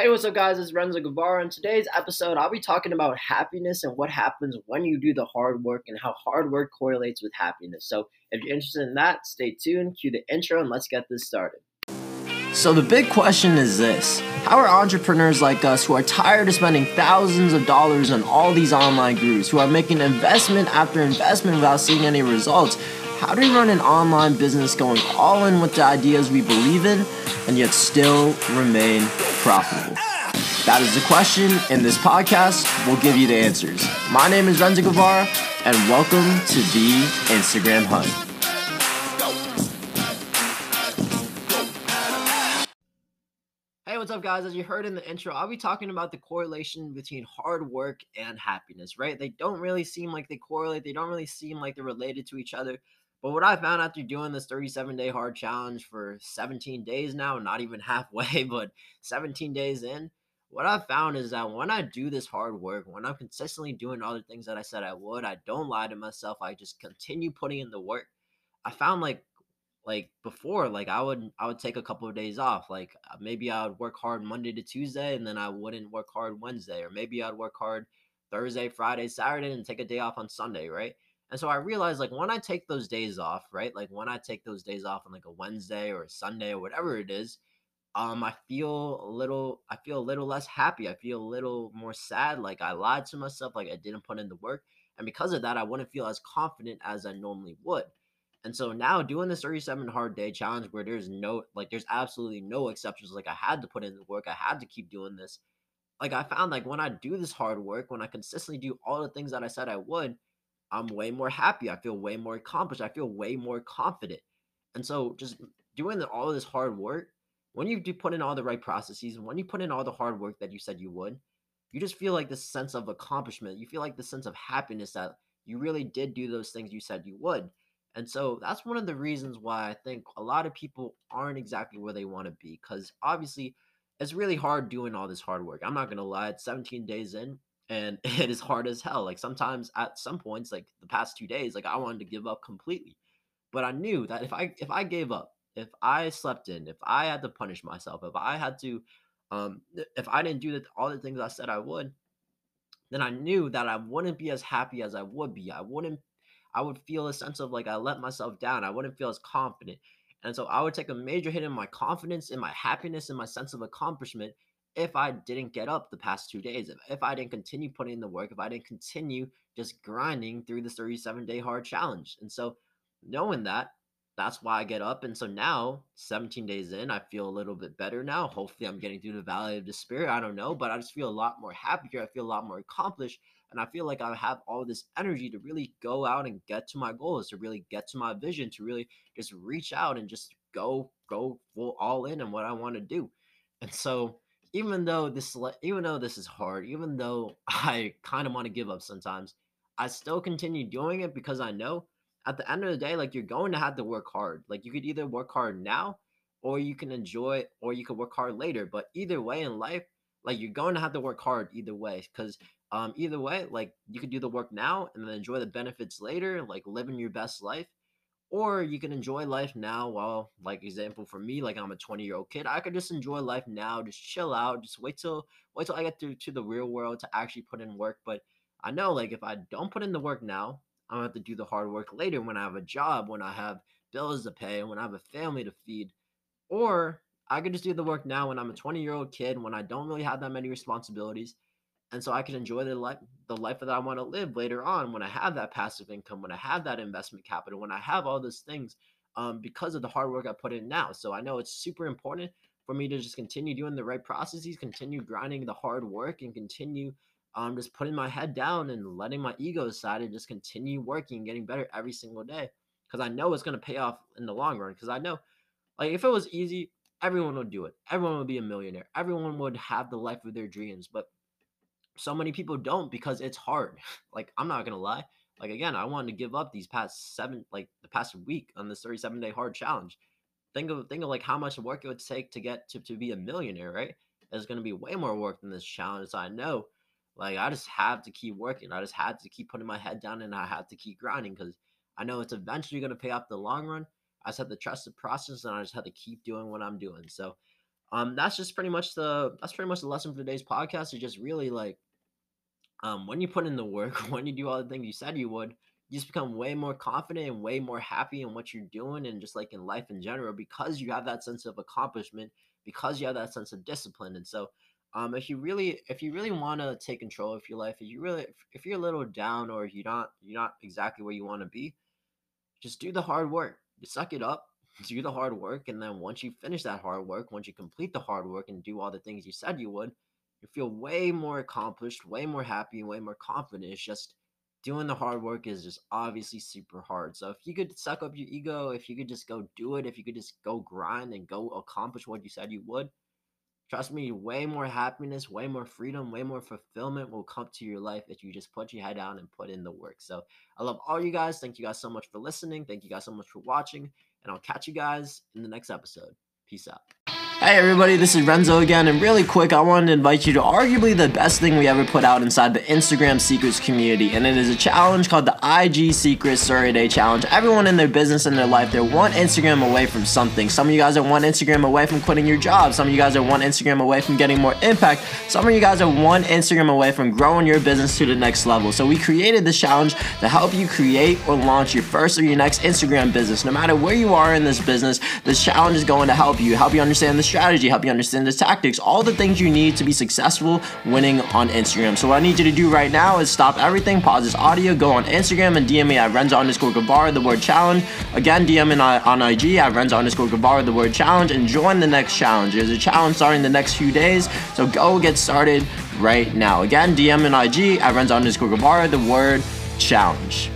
Hey, what's up, guys? It's Renzo Guevara. In today's episode, I'll be talking about happiness and what happens when you do the hard work and how hard work correlates with happiness. So, if you're interested in that, stay tuned, cue the intro, and let's get this started. So, the big question is this How are entrepreneurs like us who are tired of spending thousands of dollars on all these online gurus, who are making investment after investment without seeing any results, how do we run an online business going all in with the ideas we believe in and yet still remain profitable? That is the question. and this podcast, we'll give you the answers. My name is Renzo Guevara, and welcome to the Instagram Hunt. Hey, what's up, guys? As you heard in the intro, I'll be talking about the correlation between hard work and happiness, right? They don't really seem like they correlate, they don't really seem like they're related to each other. But what I found after doing this 37 day hard challenge for 17 days now, not even halfway, but 17 days in, what I found is that when I do this hard work, when I'm consistently doing all the things that I said I would, I don't lie to myself. I just continue putting in the work. I found like like before like i would i would take a couple of days off like uh, maybe i would work hard monday to tuesday and then i wouldn't work hard wednesday or maybe i'd work hard thursday friday saturday and take a day off on sunday right and so I realized like when I take those days off, right? Like when I take those days off on like a Wednesday or a Sunday or whatever it is, um, I feel a little I feel a little less happy. I feel a little more sad. Like I lied to myself, like I didn't put in the work. And because of that, I wouldn't feel as confident as I normally would. And so now doing this 37 hard day challenge where there's no like there's absolutely no exceptions. Like I had to put in the work, I had to keep doing this. Like I found like when I do this hard work, when I consistently do all the things that I said I would, I'm way more happy. I feel way more accomplished. I feel way more confident. And so just doing the, all this hard work, when you do put in all the right processes, when you put in all the hard work that you said you would, you just feel like this sense of accomplishment. You feel like the sense of happiness that you really did do those things you said you would. And so that's one of the reasons why I think a lot of people aren't exactly where they want to be. Because obviously, it's really hard doing all this hard work. I'm not going to lie. It's 17 days in and it is hard as hell. Like sometimes at some points, like the past two days, like I wanted to give up completely. But I knew that if I if I gave up, if I slept in, if I had to punish myself, if I had to um if I didn't do the, all the things I said I would, then I knew that I wouldn't be as happy as I would be. I wouldn't I would feel a sense of like I let myself down. I wouldn't feel as confident. And so I would take a major hit in my confidence, in my happiness, in my sense of accomplishment if I didn't get up the past two days, if, if I didn't continue putting in the work, if I didn't continue just grinding through this 37 day hard challenge. And so, knowing that, that's why I get up. And so now, 17 days in, I feel a little bit better now. Hopefully, I'm getting through the valley of despair. I don't know, but I just feel a lot more happier. I feel a lot more accomplished. And I feel like I have all this energy to really go out and get to my goals, to really get to my vision, to really just reach out and just go, go full all in on what I want to do. And so, even though this even though this is hard, even though I kind of want to give up sometimes, I still continue doing it because I know at the end of the day, like you're going to have to work hard. Like you could either work hard now or you can enjoy or you could work hard later. But either way in life, like you're going to have to work hard either way. Cause um either way, like you could do the work now and then enjoy the benefits later, like living your best life or you can enjoy life now while like example for me like i'm a 20 year old kid i could just enjoy life now just chill out just wait till wait till i get to, to the real world to actually put in work but i know like if i don't put in the work now i'm gonna have to do the hard work later when i have a job when i have bills to pay when i have a family to feed or i could just do the work now when i'm a 20 year old kid when i don't really have that many responsibilities and so I can enjoy the life the life that I want to live later on when I have that passive income, when I have that investment capital, when I have all those things um, because of the hard work I put in now. So I know it's super important for me to just continue doing the right processes, continue grinding the hard work, and continue um, just putting my head down and letting my ego aside and just continue working, getting better every single day. Because I know it's going to pay off in the long run. Because I know, like, if it was easy, everyone would do it. Everyone would be a millionaire. Everyone would have the life of their dreams. But so many people don't because it's hard. Like I'm not gonna lie. Like again, I wanted to give up these past seven, like the past week on this 37 day hard challenge. Think of think of like how much work it would take to get to, to be a millionaire, right? There's gonna be way more work than this challenge. So I know, like I just have to keep working. I just had to keep putting my head down and I had to keep grinding because I know it's eventually gonna pay off the long run. I just have to trust the process and I just have to keep doing what I'm doing. So um, that's just pretty much the that's pretty much the lesson for today's podcast. Is just really like, um, when you put in the work, when you do all the things you said you would, you just become way more confident and way more happy in what you're doing and just like in life in general because you have that sense of accomplishment because you have that sense of discipline and so um if you really if you really want to take control of your life if you really if, you're a little down or you're not you're not exactly where you want to be just do the hard work. You suck it up do the hard work and then once you finish that hard work once you complete the hard work and do all the things you said you would you feel way more accomplished way more happy way more confident it's just doing the hard work is just obviously super hard. So if you could suck up your ego, if you could just go do it, if you could just go grind and go accomplish what you said you would, trust me, way more happiness, way more freedom, way more fulfillment will come to your life if you just put your head down and put in the work. So I love all you guys. Thank you guys so much for listening. Thank you guys so much for watching. And I'll catch you guys in the next episode. Peace out. Hey everybody, this is Renzo again, and really quick, I wanted to invite you to arguably the best thing we ever put out inside the Instagram Secrets community, and it is a challenge called the IG Secrets 30 Day Challenge. Everyone in their business and their life, they're one Instagram away from something. Some of you guys are one Instagram away from quitting your job. Some of you guys are one Instagram away from getting more impact. Some of you guys are one Instagram away from growing your business to the next level. So we created this challenge to help you create or launch your first or your next Instagram business. No matter where you are in this business, this challenge is going to help you, help you understand the strategy, help you understand the tactics, all the things you need to be successful winning on Instagram. So what I need you to do right now is stop everything, pause this audio, go on Instagram and DM me at Renzo underscore Guevara, the word challenge. Again, DM me on IG at Renzo underscore Guevara, the word challenge, and join the next challenge. There's a challenge starting the next few days, so go get started right now. Again, DM and IG at Renzo underscore Guevara, the word challenge.